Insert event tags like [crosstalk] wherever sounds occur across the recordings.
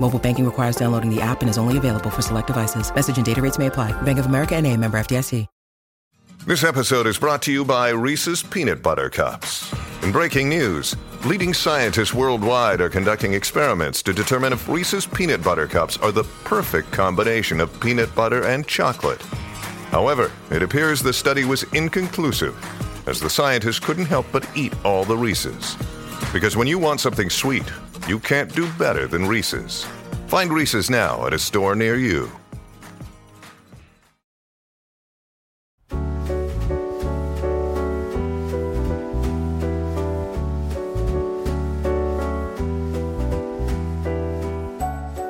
Mobile banking requires downloading the app and is only available for select devices. Message and data rates may apply. Bank of America and a member FDIC. This episode is brought to you by Reese's Peanut Butter Cups. In breaking news, leading scientists worldwide are conducting experiments to determine if Reese's Peanut Butter Cups are the perfect combination of peanut butter and chocolate. However, it appears the study was inconclusive, as the scientists couldn't help but eat all the Reese's. Because when you want something sweet, you can't do better than Reese's. Find Reese's now at a store near you.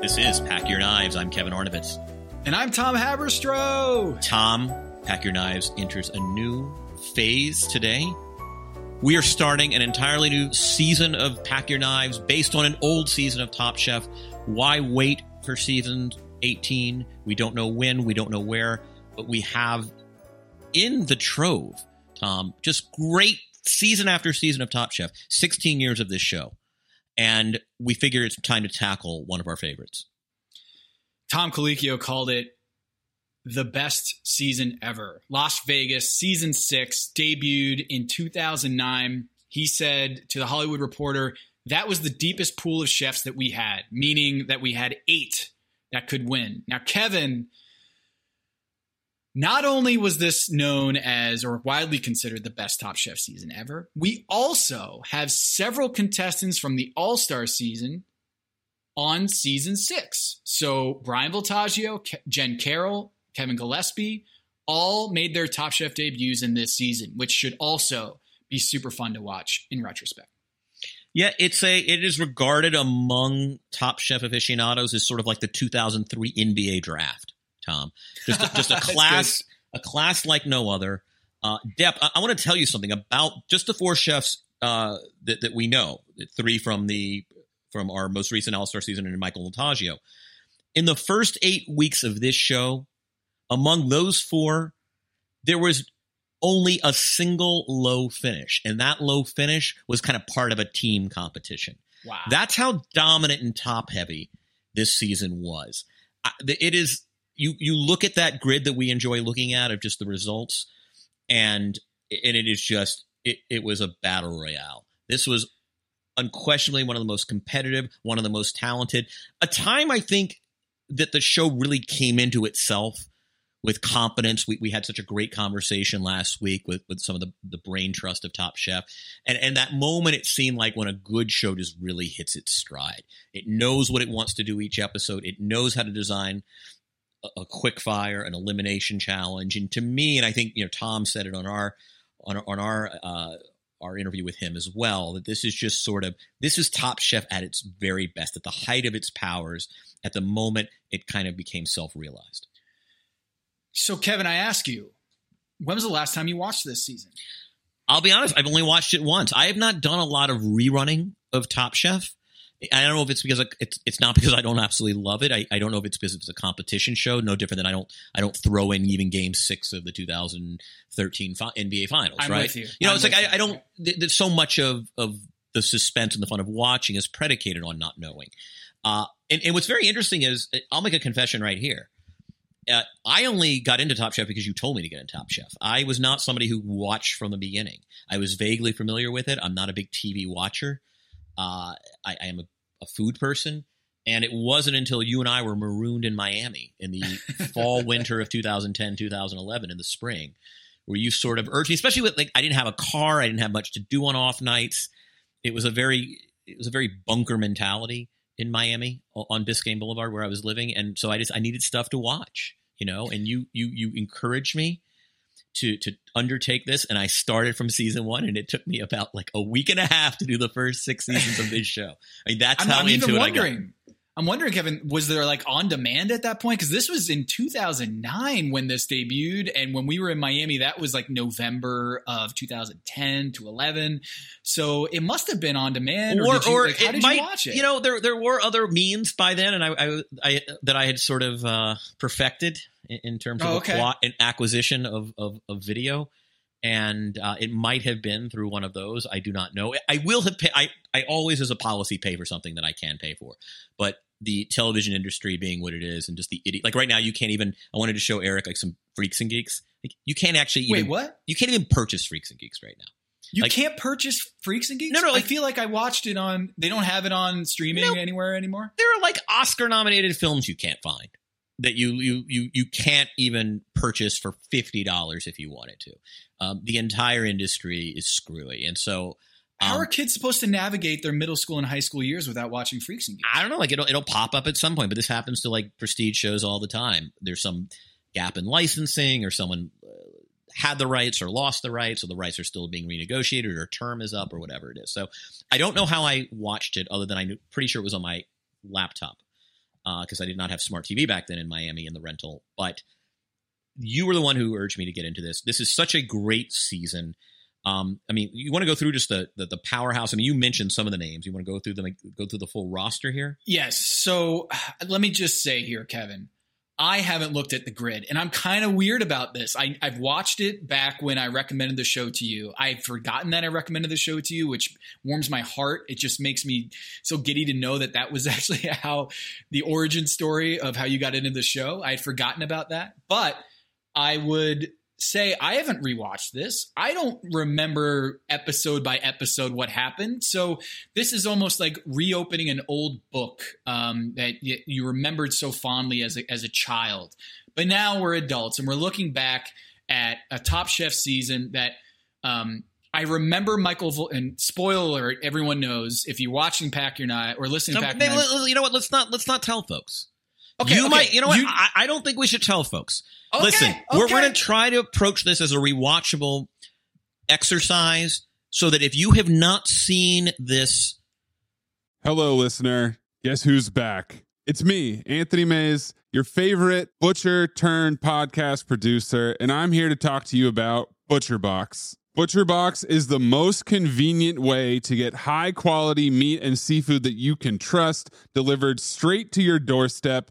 This is Pack Your Knives. I'm Kevin Arnovitz. And I'm Tom Haberstroh. Tom, Pack Your Knives enters a new phase today. We are starting an entirely new season of Pack Your Knives based on an old season of Top Chef. Why wait for season 18? We don't know when, we don't know where, but we have in the trove, Tom, just great season after season of Top Chef, 16 years of this show. And we figure it's time to tackle one of our favorites. Tom Colicchio called it the best season ever. Las Vegas, season six, debuted in 2009. He said to the Hollywood Reporter, that was the deepest pool of chefs that we had, meaning that we had eight that could win. Now, Kevin, not only was this known as or widely considered the best Top Chef season ever, we also have several contestants from the All Star season on season six. So Bryan Voltaggio, Jen Carroll, Kevin Gillespie, all made their Top Chef debuts in this season, which should also be super fun to watch in retrospect. Yeah, it's a it is regarded among top chef aficionados as sort of like the 2003 NBA draft. Tom, Just a, [laughs] just a class a class like no other. Uh, Depp, I, I want to tell you something about just the four chefs uh, that, that we know. Three from the from our most recent All Star season and Michael Voltaggio. In the first eight weeks of this show, among those four, there was only a single low finish, and that low finish was kind of part of a team competition. Wow. That's how dominant and top heavy this season was. It is you you look at that grid that we enjoy looking at of just the results, and and it is just it, it was a battle royale. This was unquestionably one of the most competitive, one of the most talented. A time I think that the show really came into itself with confidence. We, we had such a great conversation last week with, with some of the, the brain trust of Top Chef. And, and that moment, it seemed like when a good show just really hits its stride. It knows what it wants to do each episode, it knows how to design a, a quick fire, an elimination challenge. And to me, and I think, you know, Tom said it on our, on, on our, uh, our interview with him as well that this is just sort of this is top chef at its very best at the height of its powers at the moment it kind of became self-realized so, Kevin, I ask you, when was the last time you watched this season? I'll be honest, I've only watched it once. I have not done a lot of rerunning of Top Chef. I don't know if it's because it's it's not because I don't absolutely love it. I, I don't know if it's because it's a competition show, no different than I don't I don't throw in even Game Six of the 2013 NBA Finals. I'm right? With you. you know, I'm it's like I. I don't. There's so much of of the suspense and the fun of watching is predicated on not knowing. Uh, and, and what's very interesting is I'll make a confession right here uh, I only got into Top Chef because you told me to get into Top Chef. I was not somebody who watched from the beginning. I was vaguely familiar with it. I'm not a big TV watcher. Uh, I, I, am a, a, food person. And it wasn't until you and I were marooned in Miami in the [laughs] fall, winter of 2010, 2011, in the spring, where you sort of urged me, especially with like, I didn't have a car, I didn't have much to do on off nights. It was a very, it was a very bunker mentality in Miami on Biscayne Boulevard where I was living, and so I just I needed stuff to watch, you know. And you you you encouraged me to to undertake this, and I started from season one, and it took me about like a week and a half to do the first six seasons of this [laughs] show. I mean, that's I'm, how I'm into even it wondering, I got. I'm wondering, Kevin, was there like on demand at that point? Because this was in 2009 when this debuted, and when we were in Miami, that was like November of 2010 to 11. So it must have been on demand. Or, or, you, or like, how it did might, you watch it? You know, there there were other means by then, and I, I, I that I had sort of uh, perfected in, in terms of Oh, okay. plot and acquisition of of, of video. And uh, it might have been through one of those. I do not know. I will have. Pay, I I always, as a policy, pay for something that I can pay for. But the television industry being what it is, and just the idiot. Like right now, you can't even. I wanted to show Eric like some Freaks and Geeks. Like, you can't actually. Wait, what? You can't even purchase Freaks and Geeks right now. You like- can't purchase Freaks and Geeks. No, no, I feel like I watched it on. They don't have it on streaming No. anywhere anymore. there are like Oscar nominated films you can't find that you you you you can't even purchase for fifty dollars if you wanted to. Um, the entire industry is screwy, and so How um, are kids supposed to navigate their middle school and high school years without watching Freaks and Geeks? I don't know, like it'll it'll pop up at some point, but this happens to like prestige shows all the time. There's some gap in licensing, or someone uh, had the rights or lost the rights, or the rights are still being renegotiated, or term is up, or whatever it is. So I don't know how I watched it, other than I'm pretty sure it was on my laptop because I did not have smart TV back then in Miami in the rental. But you were the one who urged me to get into this. This is such a great season. Um, I mean, you want to go through just the, the the powerhouse. I mean, you mentioned some of the names. You want to go through them, go through the full roster here. Yes. So [sighs] let me just say here, Kevin, I haven't looked at the grid, and I'm kind of weird about this. I, I've watched it back when I recommended the show to you. I've forgotten that I recommended the show to you, which warms my heart. It just makes me so giddy to know that that was [laughs] actually how the origin story of how you got into the show. I had forgotten about that, but I would say I haven't rewatched this. I don't remember episode by episode what happened. So this is almost like reopening an old book um, that y- you remembered so fondly as a, as a child. But now we're adults and we're looking back at a Top Chef season that um, I remember Michael. Vol- and spoiler alert, everyone knows if you're watching Pack Your Night or listening to Pack Your Night. you know what? Let's not let's not tell folks. Okay, you okay, might. You know what? you- I, I don't think we should tell folks. Okay, Listen, we're, we're going to try to approach this as a rewatchable exercise, so that if you have not seen this, Hello, listener. Guess who's back? It's me, Anthony Mays, your favorite butcher turned podcast producer, and I'm here to talk to you about ButcherBox. ButcherBox is the most convenient way to get high quality meat and seafood that you can trust delivered straight to your doorstep,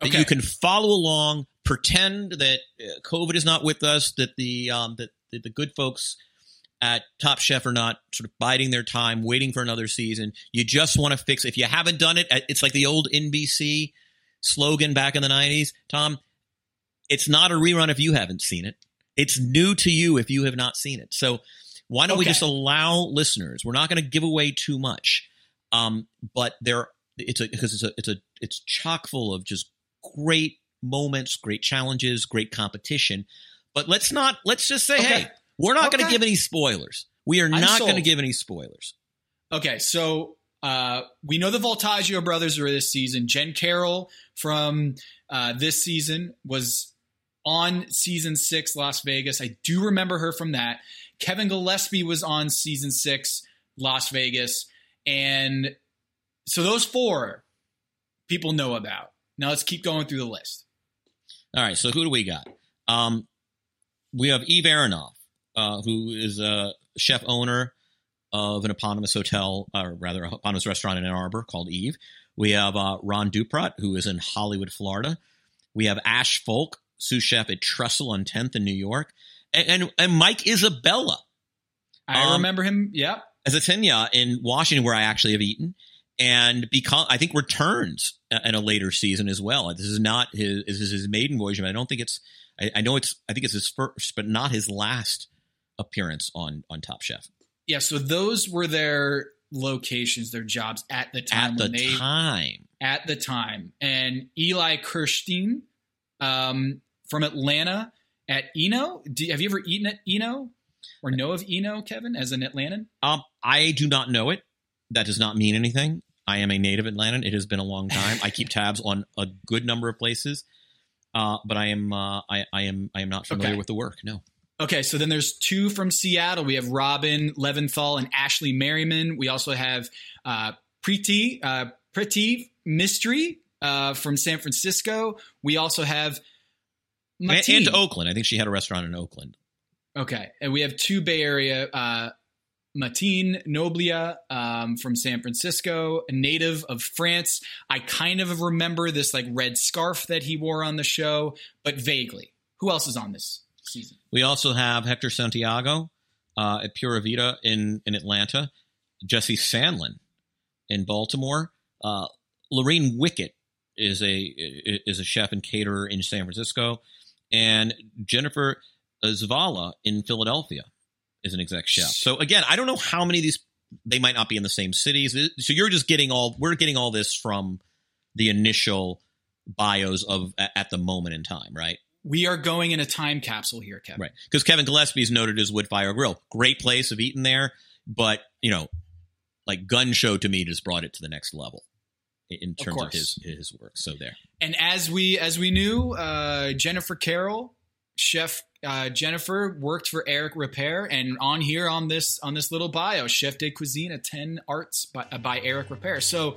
that Okay. you can follow along, pretend that uh, COVID is not with us, that the um, that, that the good folks at Top Chef are not sort of biding their time, waiting for another season. You just want to fix. If you haven't done it, uh, it's like the old NBC slogan back in the '90s. Tom, it's not a rerun if you haven't seen it. It's new to you if you have not seen it. So why don't we just allow listeners? We're not going to give away too much, um, but there it's a because it's a it's a it's chock full of just great moments, great challenges, great competition. But let's not let's just say, Okay. hey, we're not going to give any spoilers. We are I'm not going to give any spoilers. Okay, so uh, we know the Voltaggio brothers are this season. Jen Carroll from uh, this season was on season six, Las Vegas. I do remember her from that. Kevin Gillespie was on season six, Las Vegas. And so those four people know about. Now let's keep going through the list. All right, so who do we got? Um, we have Eve Aronoff, uh, who is a chef owner of an eponymous hotel, or rather, a eponymous restaurant in Ann Arbor called Eve. We have uh, Ron Duprat, who is in Hollywood, Florida. We have Ash Fulk, sous chef at Trestle on 10th in New York. And, and, and Mike Isabella I Um, remember him. Yep. as a Tenya in Washington, where I actually have eaten, and because I think returns in a later season as well. This is not his this is his maiden voyage, but I don't think it's. I, I know it's. I think it's his first, but not his last appearance on on Top Chef Yeah, so those were their locations, their jobs at the time at the they time. at the time. And Eli Kirshtein um, from Atlanta at Eno. Do, have you ever eaten at Eno or know of Eno, Kevin, as an Atlantan? Um, I do not know it. That does not mean anything. I am a native Atlantan. It has been a long time. I keep [laughs] tabs on a good number of places, uh, but I am uh, I, I am I am not familiar Okay. with the work. No. Okay, so then there's two from Seattle. We have Robin Leventhal and Ashley Merriman. We also have uh, Pretty uh, Preeti Mistry uh, from San Francisco. We also have And, Mateen. and Oakland. I think she had a restaurant in Oakland. Okay, and we have two Bay Area. Mattin Noblia um, from San Francisco, a native of France. I kind of remember this like red scarf that he wore on the show, but vaguely. Who else is on this season? We also have Hector Santiago uh, at Pura Vida in, in Atlanta, Jesse Sandlin in Baltimore, uh, Laurine Wickett is a is a chef and caterer in San Francisco, and Jennifer Zavala in Philadelphia is an exec chef. So again, I don't know how many of these they might not be in the same cities. So you're just getting all we're getting all this from the initial bios of at the moment in time, right? We are going in a time capsule here, Kevin. Right. Because Kevin Gillespie is noted as Woodfire Grill. Great place of eating there, but you know, like Gun Show to me just brought it to the next level in- terms of, course. his his work. So there. And as we as we knew, uh, Jennifer Carroll, chef uh, Jennifer worked for Eric Ripert, and on here on this on this little bio, Chef de Cuisine at Ten Arts by, uh, by Eric Ripert. So,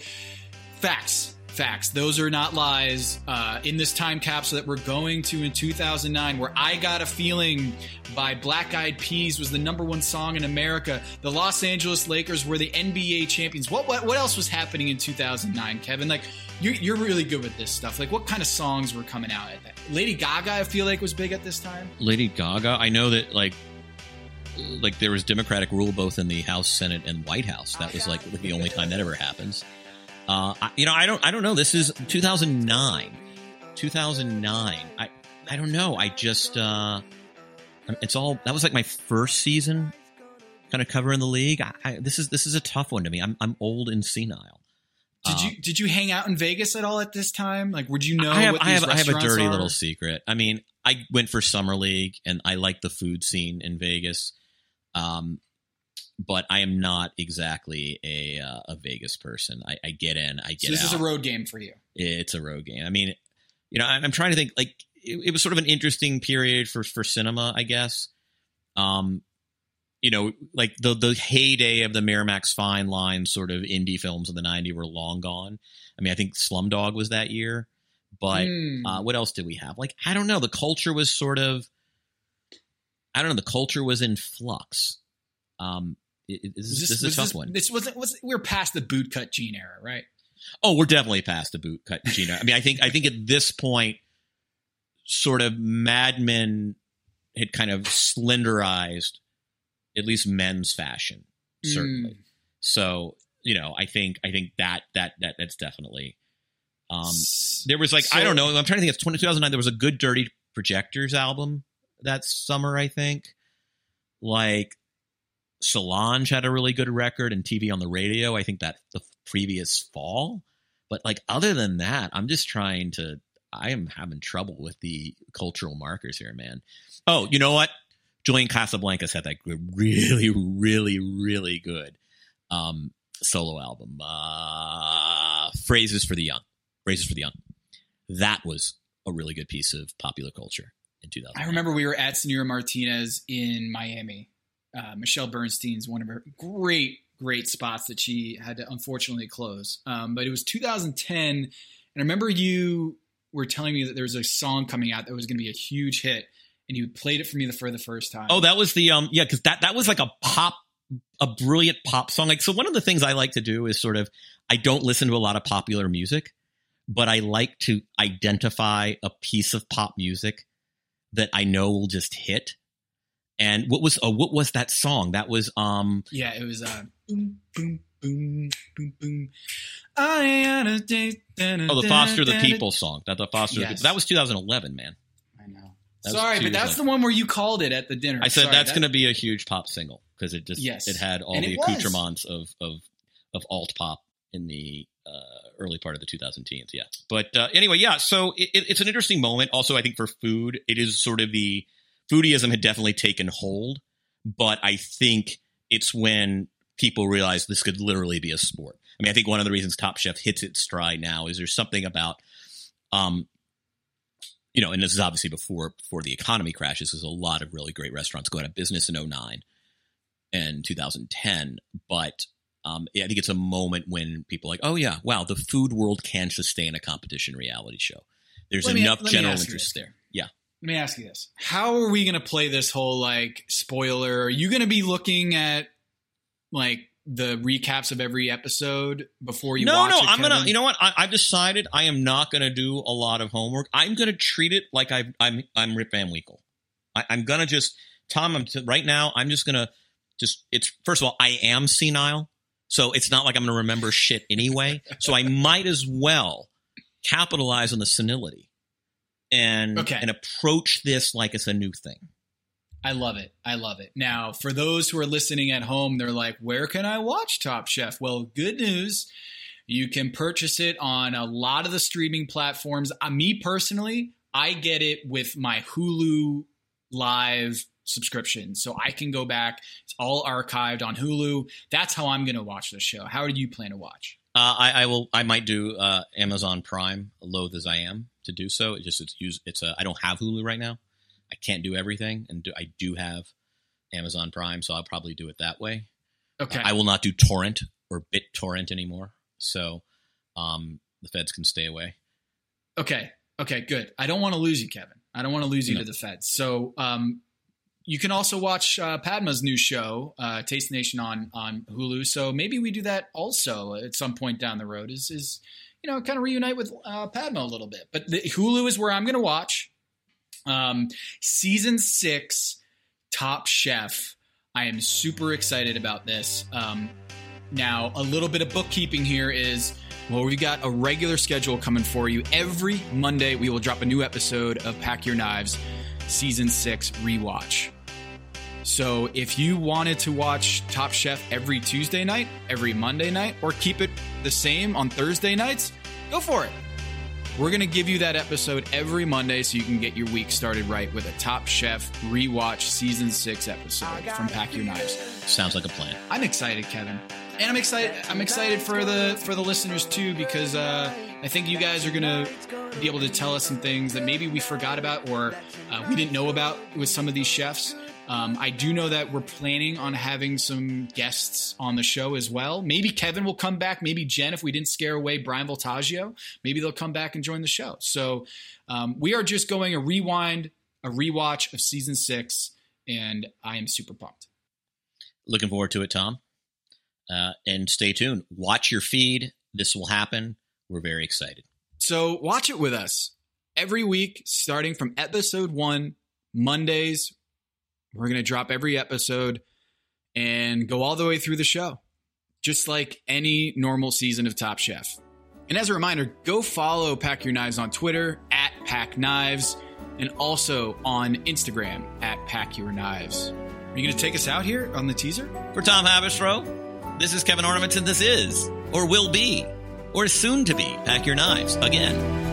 facts, facts. Those are not lies. Uh, in this time capsule that we're going to in 2009, where I Gotta Feeling by Black Eyed Peas was the number one song in America. The Los Angeles Lakers were the NBA champions. What what, what else was happening in 2009, Kevin? Like, you're, you're really good with this stuff. Like, what kind of songs were coming out at that? Lady Gaga, I feel like, was big at this time. Lady Gaga. I know that like like there was Democratic rule both in the House, Senate, and White House. That was like the only time that ever happens. Uh, I, you know, I don't, I don't know. This is 2009, 2009. I, I don't know. I just, uh, it's all that was like my first season, kind of covering the league. I, I, this is this is a tough one to me. I'm I'm old and senile. Did Uh, you did you hang out in Vegas at all at this time? Like, would you know? I have, I have, I have a dirty are? little secret. I mean, I went for summer league, and I like the food scene in Vegas. Um, but I am not exactly a uh, a Vegas person. I, I get in, I get So this out. is a road game for you. it's a road game. I mean, you know, I'm, I'm trying to think. Like, it, it was sort of an interesting period for for cinema, I guess. Um, you know, like the the heyday of the Miramax Fine Line sort of indie films of the '90s were long gone. I mean, I think Slumdog was that year, but Hmm. uh, what else did we have? Like, I don't know. The culture was sort of, I don't know. The culture was in flux. Um, it, this, is, this is a tough one. This wasn't was we're past the bootcut jean era, right? Oh, we're definitely past the boot cut, Gina. I mean, I think I think at this point, sort of Mad Men had kind of slenderized at least men's fashion, certainly. Mm. So you know, I think I think that that that that's definitely. Um, there was like I don't know. I'm trying to think. It's 2009. There was a good Dirty Projectors album that summer. I think, like Solange had a really good record and TV on the radio. I think that the previous fall. But like other than that, I'm just trying to. I am having trouble with the cultural markers here, man. Oh, you know what? Julian Casablancas had that really, really, really good um, solo album. Uh, Phrases for the Young. Phrases for the Young. That was a really good piece of popular culture in 2000. I remember we were at Senora Martinez in Miami. Uh, Michelle Bernstein's one of her great, great spots that she had to unfortunately close. Um, but it was 2010, and I remember you were telling me that there was a song coming out that was going to be a huge hit, and you played it for me the, for the first time. Oh, that was the um yeah, because that that was like a pop, a brilliant pop song. Like so, one of the things I like to do is sort of I don't listen to a lot of popular music, but I like to identify a piece of pop music that I know will just hit. And what was uh, what was that song? That was um yeah, it was uh, boom, boom, boom, boom, boom. I had a day. oh the Foster the People song. That the Foster the People. That was 2011, man. I know. That Sorry, but that's ago. the one where you called it at the dinner. I said Sorry, that's that- going to be a huge pop single because it just Yes. it had all And the it was. accoutrements of of of alt pop in the uh, early part of the 2010s. Yeah, but uh, anyway, yeah. So it, it- it's an interesting moment. Also, I think for food, it is sort of the foodieism had definitely taken hold, but I think it's when people realize this could literally be a sport. I mean, I think one of the reasons Top Chef hits its stride now is there's something about um, you know, and this is obviously before before the economy crashes, because a lot of really great restaurants go out of business in 09 and 2010. But um, I think it's a moment when people are like, oh yeah, wow, the food world can sustain a competition reality show. There's me- enough general interest there. Let me ask you this: How are we going to play this whole like spoiler? Are you going to be looking at like the recaps of every episode before you no, no, it? I'm gonna. You know what? I, I've decided I am not gonna do a lot of homework. I'm gonna treat it like I, I'm I'm Rip Van Winkle. I, I'm gonna just Tom. I'm t- right now. I'm just gonna just. It's first of all, I am senile, so it's not like I'm gonna remember shit anyway. so I might as well capitalize on the senility and Okay. and approach this like it's a new thing. I love it. I love it. Now, for those who are listening at home, they're like, where can I watch Top Chef? Well, good news. You can purchase it on a lot of the streaming platforms. Uh, me personally, I get it with my Hulu live subscription. So I can go back. It's all archived on Hulu. That's how I'm going to watch the show. How do you plan to watch? Uh, I, I will. I might do uh, Amazon Prime, loath as I am to do so. It just it's use. It's a. I don't have Hulu right now. I can't do everything, and do, I do have Amazon Prime, so I'll probably do it that way. Okay. I will not do torrent or BitTorrent anymore, so um, the feds can stay away. Okay. Okay, good. I don't want to lose you, Kevin. I don't want to lose you No. to the feds. So um, you can also watch uh, Padma's new show, uh, Taste Nation, on on Hulu. So maybe we do that also at some point down the road. Is is you know kind of reunite with uh, Padma a little bit. But the, Hulu is where I'm going to watch. Um, season six, Top Chef. I am super excited about this. Um, now, a little bit of bookkeeping here is well, we've got a regular schedule coming for you. Every Monday, we will drop a new episode of Pack Your Knives Season 6 Rewatch. So if you wanted to watch Top Chef every Tuesday night, every Monday night, or keep it the same on Thursday nights, go for it. We're going to give you that episode every Monday so you can get your week started right with a Top Chef Rewatch Season 6 episode from Pack Your Knives. Sounds like a plan. I'm excited, Kevin, and I'm excited. I'm excited for the for the listeners too because uh, I think you guys are gonna be able to tell us some things that maybe we forgot about or uh, we didn't know about with some of these chefs. Um, I do know that we're planning on having some guests on the show as well. Maybe Kevin will come back. Maybe Jen, if we didn't scare away Bryan Voltaggio, maybe they'll come back and join the show. So um, we are just going a rewind, a rewatch of season six, and I am super pumped. Looking forward to it, Tom. Uh, and stay tuned. Watch your feed. This will happen. We're very excited. So watch it with us every week, starting from episode one, Mondays. We're going to drop every episode and go all the way through the show, just like any normal season of Top Chef. And as a reminder, go follow Pack Your Knives on Twitter at Pack Knives and also on Instagram at Pack Your Knives. Are you going to take us out here on the teaser? For Tom Haberstroh, this is Kevin Arnovitz, and this is, or will be, or soon to be, Pack Your Knives again.